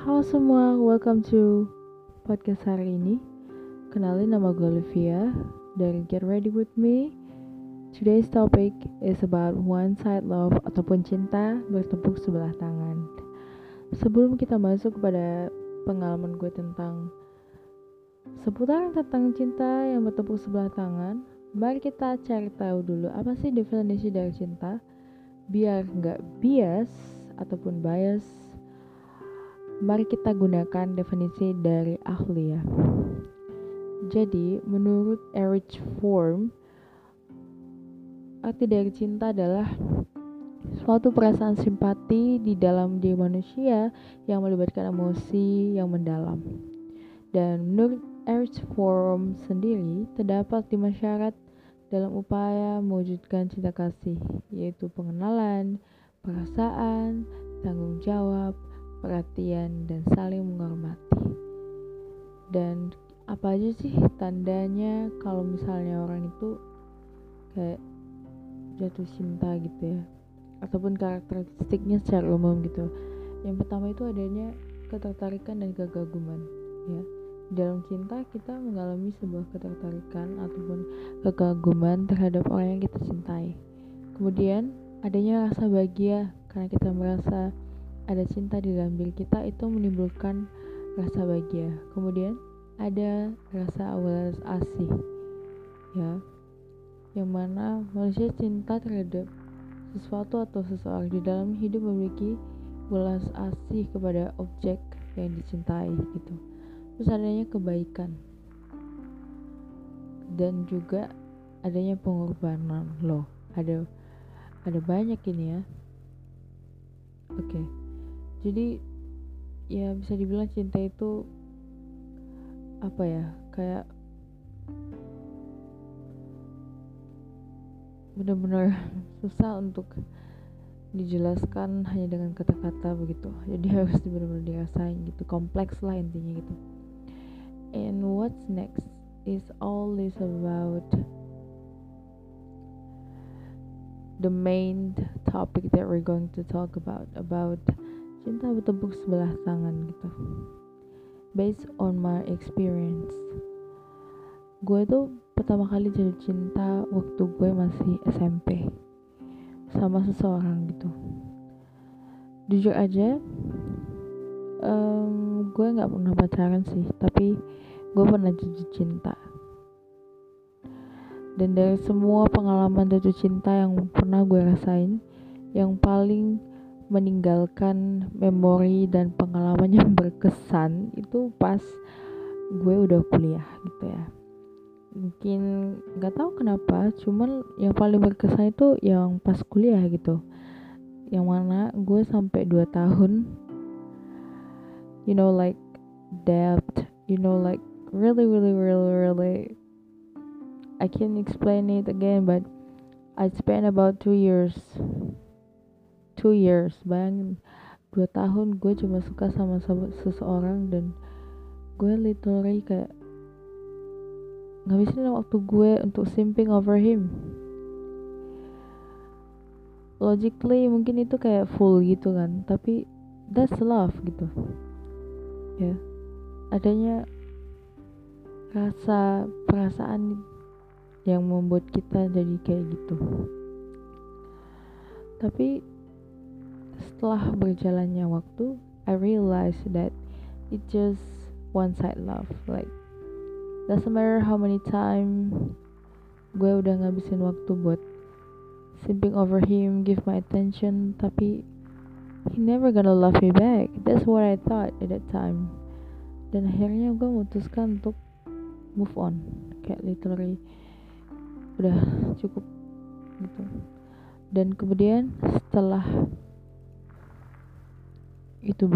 Halo semua, welcome to podcast hari ini. Kenalin nama gue Olivia dari Get Ready With Me. Today's topic is about one side love ataupun cinta bertepuk sebelah tangan. Sebelum kita masuk kepada pengalaman gue tentang seputar tentang cinta yang bertepuk sebelah tangan, mari kita cari tahu dulu apa sih definisi dari cinta biar nggak bias ataupun bias mari kita gunakan definisi dari ahli ya jadi menurut Erich Form arti dari cinta adalah suatu perasaan simpati di dalam diri manusia yang melibatkan emosi yang mendalam. Dan menurut Erich Form sendiri terdapat lima syarat dalam upaya mewujudkan cinta kasih, yaitu pengenalan, perasaan, tanggung jawab, perhatian, dan saling menghormati. Dan apa aja sih tandanya kalau misalnya orang itu kayak jatuh cinta gitu ya, ataupun karakteristiknya secara umum gitu. Yang pertama itu adanya ketertarikan dan kekaguman, ya dalam cinta kita mengalami sebuah ketertarikan ataupun kekaguman terhadap orang yang kita cintai. Kemudian adanya rasa bahagia karena kita merasa ada cinta di dalam diri kita itu menimbulkan rasa bahagia. Kemudian ada rasa awal asih, ya, yang mana manusia cinta terhadap sesuatu atau seseorang di dalam hidup memiliki welas asih kepada objek yang dicintai gitu terus adanya kebaikan dan juga adanya pengorbanan loh ada ada banyak ini ya oke okay. Jadi ya bisa dibilang cinta itu apa ya kayak benar-benar susah untuk dijelaskan hanya dengan kata-kata begitu. Jadi harus benar-benar dirasain gitu kompleks lah intinya gitu. And what's next is all this about the main topic that we're going to talk about about cinta bertepuk sebelah tangan gitu. Based on my experience. Gue tuh pertama kali jatuh cinta waktu gue masih SMP sama seseorang gitu. Jujur aja um, gue nggak pernah pacaran sih tapi gue pernah jatuh cinta. Dan dari semua pengalaman jatuh cinta yang pernah gue rasain yang paling meninggalkan memori dan pengalaman yang berkesan itu pas gue udah kuliah gitu ya. Mungkin nggak tahu kenapa cuman yang paling berkesan itu yang pas kuliah gitu. Yang mana gue sampai 2 tahun you know like debt you know like really really really really I can't explain it again but I spent about two years two years. Bayangin dua tahun gue cuma suka sama seseorang dan gue literally kayak ngabisin waktu gue untuk simping over him. Logically mungkin itu kayak full gitu kan tapi that's love gitu. Ya adanya rasa perasaan yang membuat kita jadi kayak gitu. Tapi setelah berjalannya waktu I realized that it just one side love like doesn't matter how many time gue udah ngabisin waktu buat simping over him give my attention tapi he never gonna love me back. That's what I thought at that time. Dan akhirnya gue memutuskan untuk move on. Kayak literally udah cukup gitu. Dan kemudian setelah itu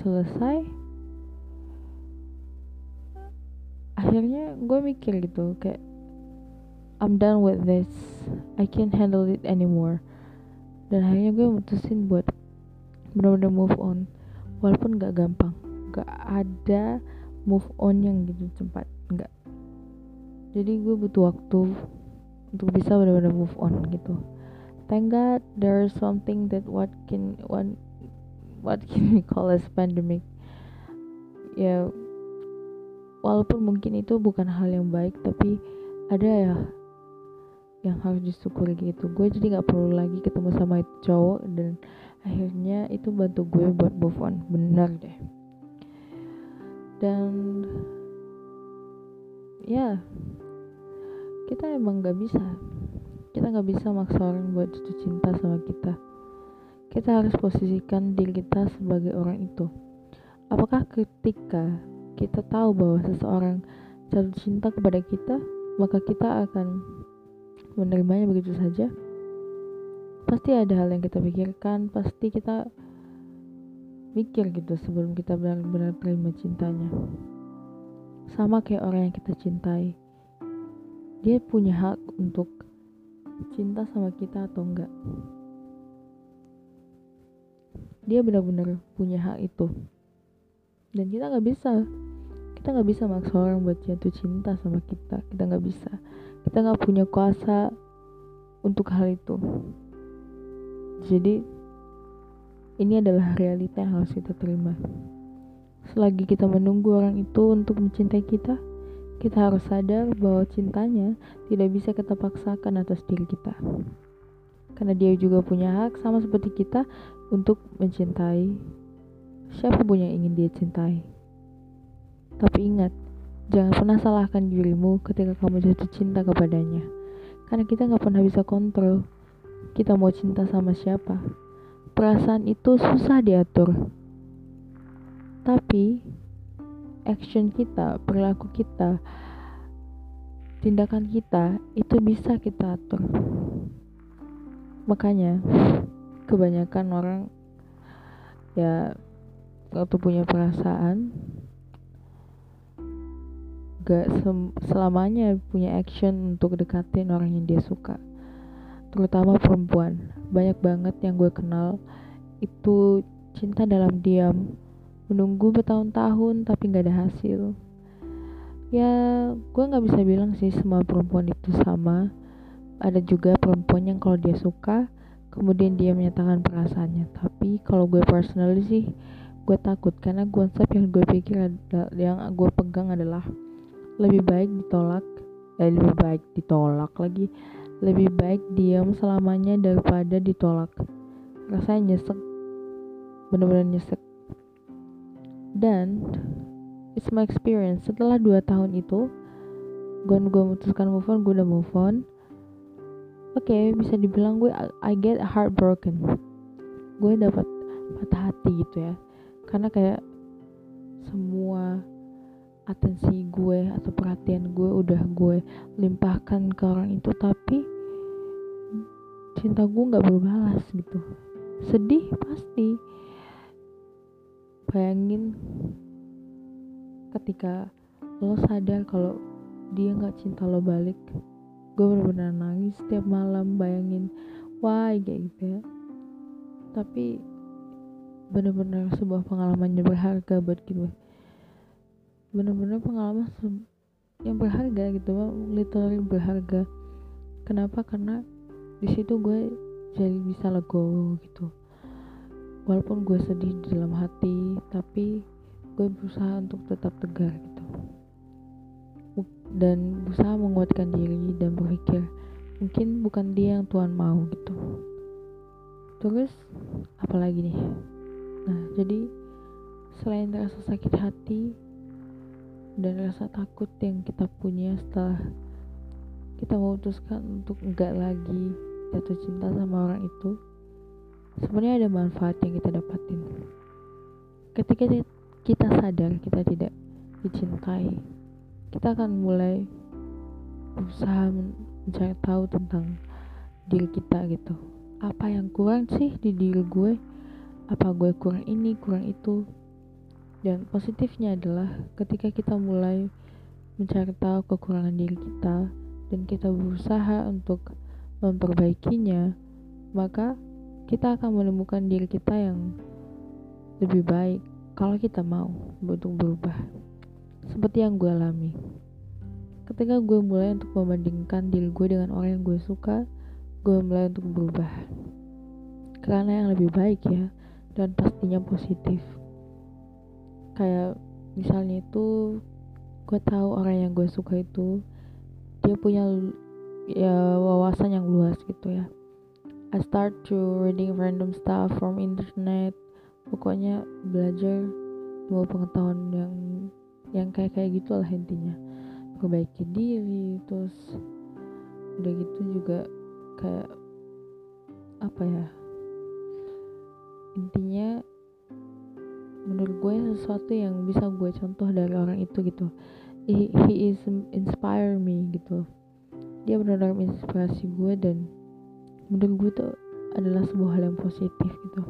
selesai akhirnya gue mikir gitu kayak I'm done with this. I can't handle it anymore. Dan akhirnya gue mutusin buat benar-benar move on. Walaupun gak gampang. Gak ada move on yang gitu cepat. Enggak jadi gue butuh waktu untuk bisa benar-benar move on gitu. Thank God there's something that what can what what can we call as pandemic. Ya walaupun mungkin itu bukan hal yang baik tapi ada ya yang harus disyukuri gitu. Gue jadi nggak perlu lagi ketemu sama itu cowok dan akhirnya itu bantu gue buat move on. Benar deh. Dan ya kita emang nggak bisa. Kita nggak bisa maksa orang buat jatuh cinta sama kita kita harus posisikan diri kita sebagai orang itu apakah ketika kita tahu bahwa seseorang jatuh cinta kepada kita, maka kita akan menerimanya begitu saja. Pasti ada hal yang kita pikirkan, pasti kita mikir gitu sebelum kita benar-benar terima cintanya. Sama kayak orang yang kita cintai. Dia punya hak untuk cinta sama kita atau enggak. Dia benar-benar punya hak itu. Dan kita nggak bisa. Kita nggak bisa maksa orang buat jatuh cinta sama kita. Kita nggak bisa. Kita nggak punya kuasa untuk hal itu. Jadi ini adalah realita yang harus kita terima. Selagi kita menunggu orang itu untuk mencintai kita kita harus sadar bahwa cintanya tidak bisa kita paksakan atas diri kita. Karena dia juga punya hak sama seperti kita untuk mencintai Siapa pun yang ingin dia cintai. Tapi ingat, jangan pernah salahkan dirimu ketika kamu jatuh cinta kepadanya. Karena kita nggak pernah bisa kontrol kita mau cinta sama siapa. Perasaan itu susah diatur. Tapi action kita, perilaku kita, tindakan kita itu bisa kita atur. Makanya kebanyakan orang ya waktu punya perasaan gak selamanya punya action untuk deketin orang yang dia suka. Terutama perempuan. Banyak banget yang gue kenal itu cinta dalam diam menunggu bertahun-tahun tapi gak ada hasil. Ya gue gak bisa bilang sih semua perempuan itu sama. Ada juga perempuan yang kalau dia suka kemudian dia menyatakan perasaannya. Tapi kalau gue personally sih gue takut. Karena konsep yang gue pikir adalah yang gue pegang adalah lebih baik ditolak eh, lebih baik ditolak lagi. Lebih baik diam selamanya daripada ditolak. Rasanya nyesek. Bener-bener nyesek. Dan it's my experience. Setelah dua tahun itu gue gue memutuskan move on gue udah move on oke okay, bisa dibilang gue I get heartbroken. Gue dapat patah hati gitu ya. Karena kayak semua atensi gue atau perhatian gue udah gue limpahkan ke orang itu tapi cinta gue nggak berbalas gitu. Sedih pasti. Bayangin ketika lo sadar kalau dia nggak cinta lo balik gue benar-benar nangis setiap malam bayangin why kayak gitu ya. Tapi bener-bener sebuah pengalaman yang berharga buat gue. Bener-bener pengalaman yang berharga gitu literally berharga. Kenapa? Karena di situ gue jadi bisa legowo gitu. Walaupun gue sedih di dalam hati tapi gue berusaha untuk tetap tegar gitu dan berusaha menguatkan diri dan berpikir mungkin bukan dia yang Tuhan mau gitu terus apalagi nih Nah, jadi selain rasa sakit hati dan rasa takut yang kita punya setelah kita memutuskan untuk enggak lagi jatuh cinta sama orang itu, sebenarnya ada manfaat yang kita dapatin. Ketika kita sadar kita tidak dicintai, kita akan mulai berusaha mencari tahu tentang diri kita gitu. Apa yang kurang sih di diri gue? apa gue kurang ini kurang itu dan positifnya adalah ketika kita mulai mencari tahu kekurangan diri kita dan kita berusaha untuk memperbaikinya maka kita akan menemukan diri kita yang lebih baik kalau kita mau untuk berubah seperti yang gue alami. Ketika gue mulai untuk membandingkan diri gue dengan orang yang gue suka gue mulai untuk berubah. Karena yang lebih baik ya dan pastinya positif. Kayak misalnya itu gue tahu orang yang gue suka itu dia punya ya wawasan yang luas gitu ya. I start to reading random stuff from internet. Pokoknya belajar semua pengetahuan yang yang kayak kayak gitu lah intinya. Perbaiki diri terus udah gitu juga kayak apa ya intinya menurut gue sesuatu yang bisa gue contoh dari orang itu gitu. He, he is inspire me gitu. Dia benar-benar menginspirasi gue dan menurut gue tuh adalah sebuah hal yang positif gitu.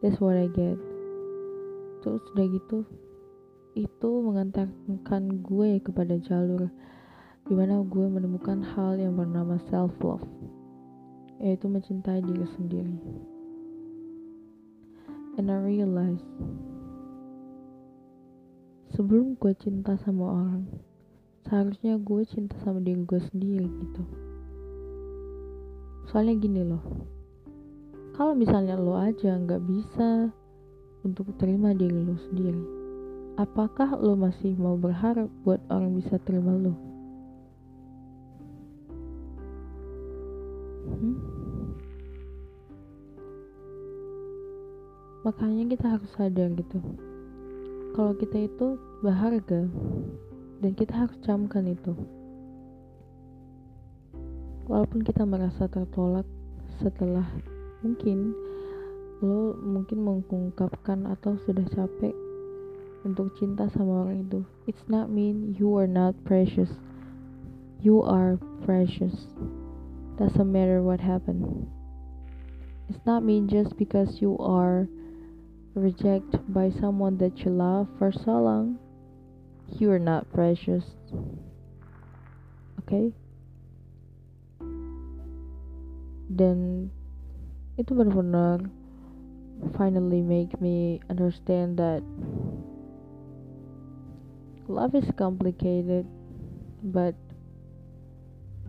That's what I get. Terus udah gitu itu mengantarkan gue kepada jalur di mana gue menemukan hal yang bernama self love yaitu mencintai diri sendiri. And I realize sebelum gue cinta sama orang seharusnya gue cinta sama diri gue sendiri gitu. Soalnya gini loh kalau misalnya lo aja nggak bisa untuk terima diri lo sendiri apakah lo masih mau berharap buat orang bisa terima lo? Hmm? makanya kita harus sadar gitu. Kalau kita itu berharga dan kita harus camkan itu. Walaupun kita merasa tertolak setelah mungkin lo mungkin mengungkapkan atau sudah capek untuk cinta sama orang itu. It's not mean you are not precious. You are precious. Doesn't matter what happened. It's not mean just because you are rejected by someone that you love for so long you are not precious. Okay? Dan itu benar-benar finally make me understand that love is complicated but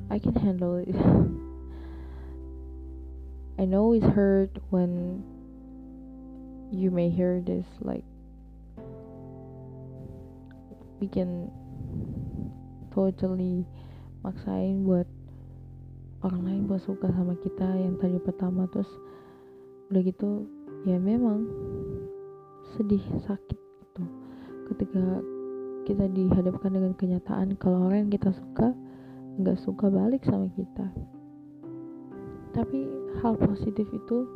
I can handle it. I know it's hurt when you may hear this like we can totally maksain buat orang lain buat suka sama kita yang tadi pertama. Terus udah gitu ya memang sedih sakit gitu. Ketika kita dihadapkan dengan kenyataan kalau orang yang kita suka nggak suka balik sama kita. Tapi hal positif itu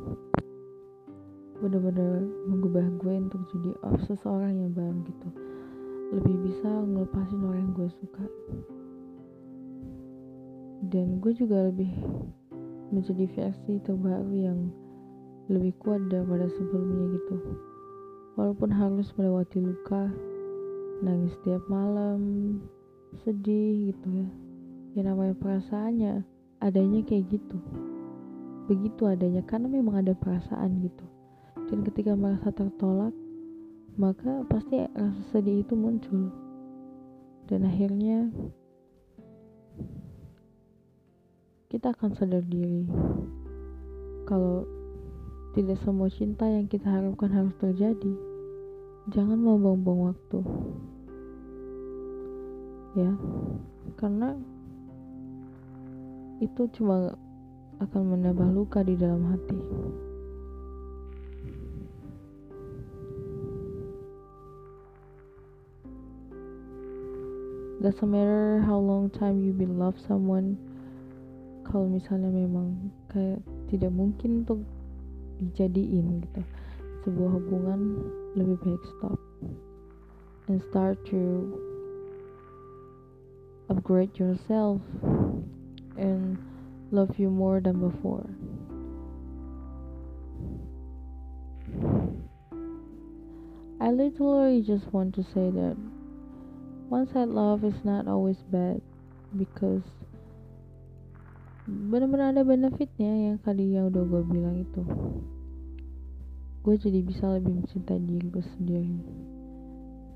benar-benar mengubah gue untuk jadi of seseorang yang baru gitu. Lebih bisa ngelepasin orang yang gue suka. Dan gue juga lebih menjadi versi terbaru yang lebih kuat daripada sebelumnya gitu. Walaupun harus melewati luka nangis setiap malam sedih gitu ya ya namanya perasaannya adanya kayak gitu begitu adanya karena memang ada perasaan gitu dan ketika merasa tertolak maka pasti rasa sedih itu muncul dan akhirnya kita akan sadar diri kalau tidak semua cinta yang kita harapkan harus terjadi. Jangan membuang-buang waktu. Ya, karena itu cuma akan menambah luka di dalam hati. Doesn't matter how long time you been love someone, kalau misalnya memang kayak tidak mungkin untuk dijadiin gitu sebuah hubungan lebih baik stop and start to upgrade yourself and love you more than before. I literally just want to say that one-side love is not always bad because benar-benar ada benefitnya yang tadi yang udah gue bilang itu. Gue jadi bisa lebih mencintai diri gue sendiri.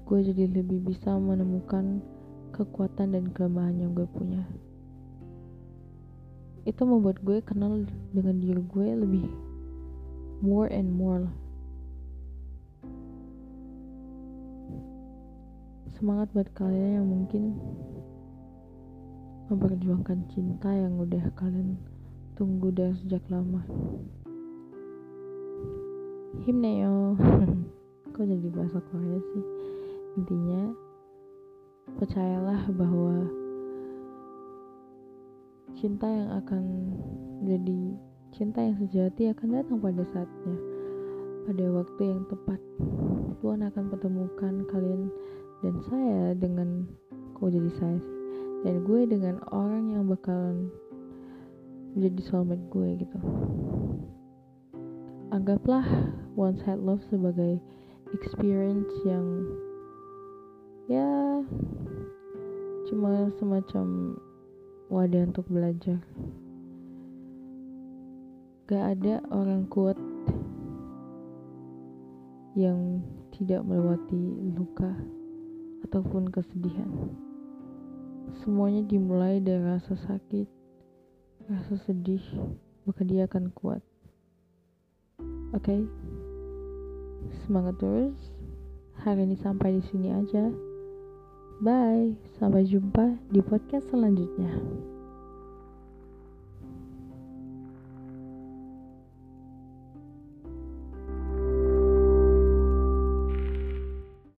Gue jadi lebih bisa menemukan kekuatan dan kelemahan yang gue punya. Itu membuat gue kenal dengan diri gue lebih more and more semangat buat kalian yang mungkin memperjuangkan cinta yang udah kalian tunggu dari sejak lama. Himneo kok jadi bahasa Korea sih? Intinya percayalah bahwa cinta yang akan jadi cinta yang sejati akan datang pada saatnya. Pada waktu yang tepat Tuhan akan pertemukan kalian dan saya dengan kok jadi saya sih? Dan gue dengan orang yang bakalan menjadi soulmate gue gitu. Anggaplah one side love sebagai experience yang ya cuma semacam wadah untuk belajar. Gak ada orang kuat yang tidak melewati luka ataupun kesedihan. Semuanya dimulai dari rasa sakit rasa sedih maka dia akan kuat. Oke? Okay? semangat terus. Hari ini sampai di sini aja Bye, sampai jumpa di podcast selanjutnya.